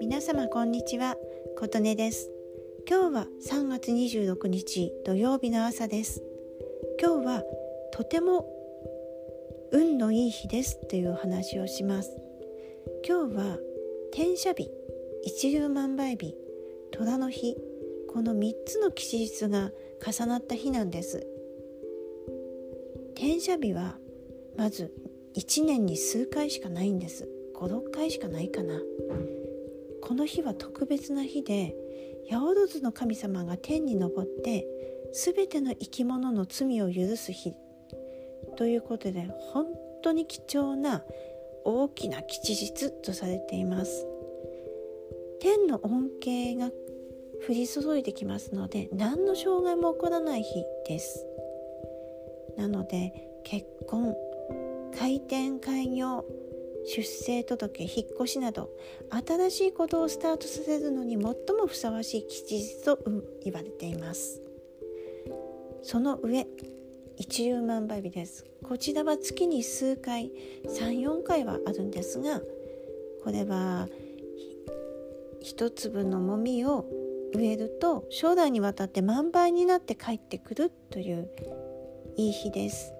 皆様こんにちは琴音です。今日は3月26日土曜日の朝です。今日はとても運のいい日ですという話をします。今日は転写日一粒万倍日虎の日。この3つの吉日が重なった日なんです。転写日はまず1年に数回しかないんです。56回しかないかな。この日は特別な日で八百万の神様が天に昇って全ての生き物の罪を許す日。ということで本当に貴重な大きな吉日とされています。天の恩恵が降り注いできますので何の障害も起こらない日です。なので結婚開店開業出生届引っ越しなど新しいことをスタートさせるのに最もふさわしい吉日と言われています。その上一粒万倍日です。こちらは月に数回34回はあるんですがこれは一粒のもみを植えると将来にわたって万倍になって帰ってくるといういい日です。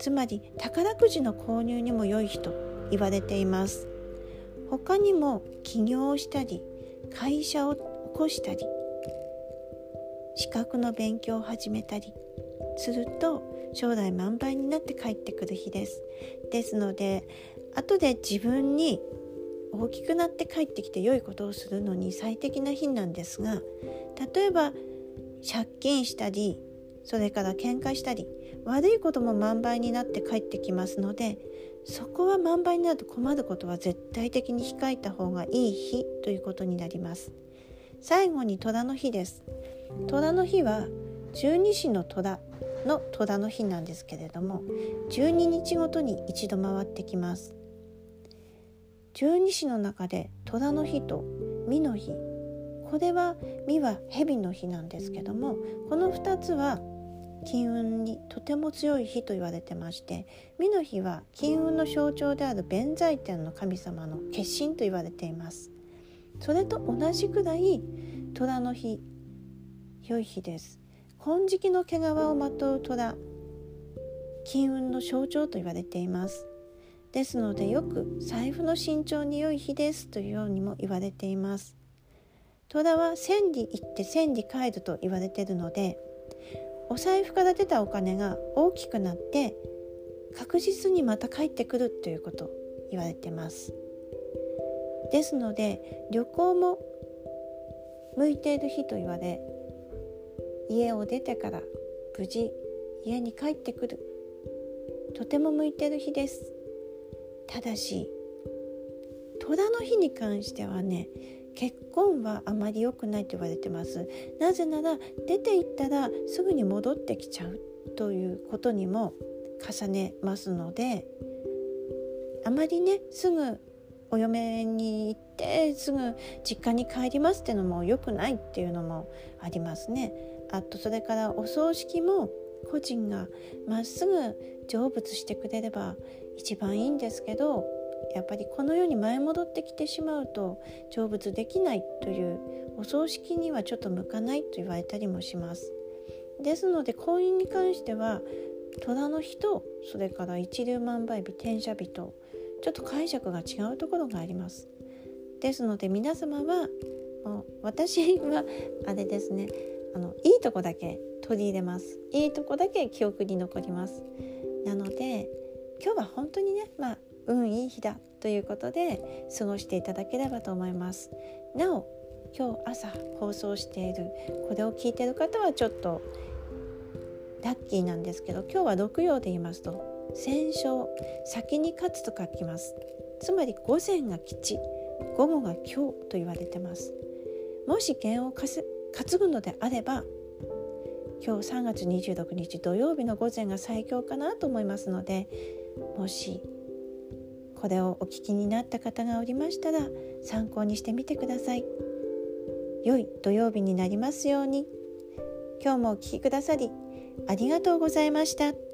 つまり宝くじの購入にも良い日と言われています。他にも起業をしたり会社を起こしたり資格の勉強を始めたりすると将来満倍になって帰ってくる日です。ですので後で自分に大きくなって帰ってきて良いことをするのに最適な日なんですが例えば借金したりそれから喧嘩したり悪いことも満倍になって帰ってきますのでそこは満倍になると困ることは絶対的に控えた方がいい日ということになります。最後に虎の日です。虎の日は十二支の虎の虎の日なんですけれども12日ごとに一度回ってきます。十二支の中で虎の日と美の日これは美は蛇の日なんですけどもこの2つは金運にとても強い日と言われてまして美の日は金運の象徴である弁財天の神様の化身と言われています。それと同じくらい虎の日良い日です。金色の毛皮をまとう虎金運の象徴と言われています。ですのでよく財布の身長に良い日ですというようにも言われています。虎は千里行って千里帰ると言われているのでお財布から出たお金が大きくなって確実にまた帰ってくるということ言われてます。ですので旅行も向いている日と言われ家を出てから無事家に帰ってくる。とても向いている日です。ただし虎の日に関してはね結婚はあまり良くないと言われてますなぜなら出て行ったらすぐに戻ってきちゃうということにも重ねますのであまりねすぐお嫁に行ってすぐ実家に帰りますっていうのも良くないっていうのもありますね。あとそれからお葬式も個人がまっすぐ成仏してくれれば一番いいんですけどやっぱりこの世に前戻ってきてしまうと成仏できないというお葬式にはちょっと向かないと言われたりもします。ですので婚姻に関しては虎の日とそれから一粒万倍日転写日とちょっと解釈が違うところがあります。ですので皆様はもう私はあれですねあのいいとこだけ取り入れます。いいとこだけ記憶に残ります。なので今日は本当にねまあ運いい日だということで過ごしていただければと思います。なお今日朝放送しているこれを聞いてる方はちょっとラッキーなんですけど今日は六曜で言いますと戦勝先に勝つと書きます。つまり午前が吉午後が今日と言われてます。もし剣を担ぐのであれば今日3月26日土曜日の午前が最強かなと思いますのでもしこれをお聞きになった方がおりましたら参考にしてみてください良い土曜日になりますように今日もお聴きくださりありがとうございました。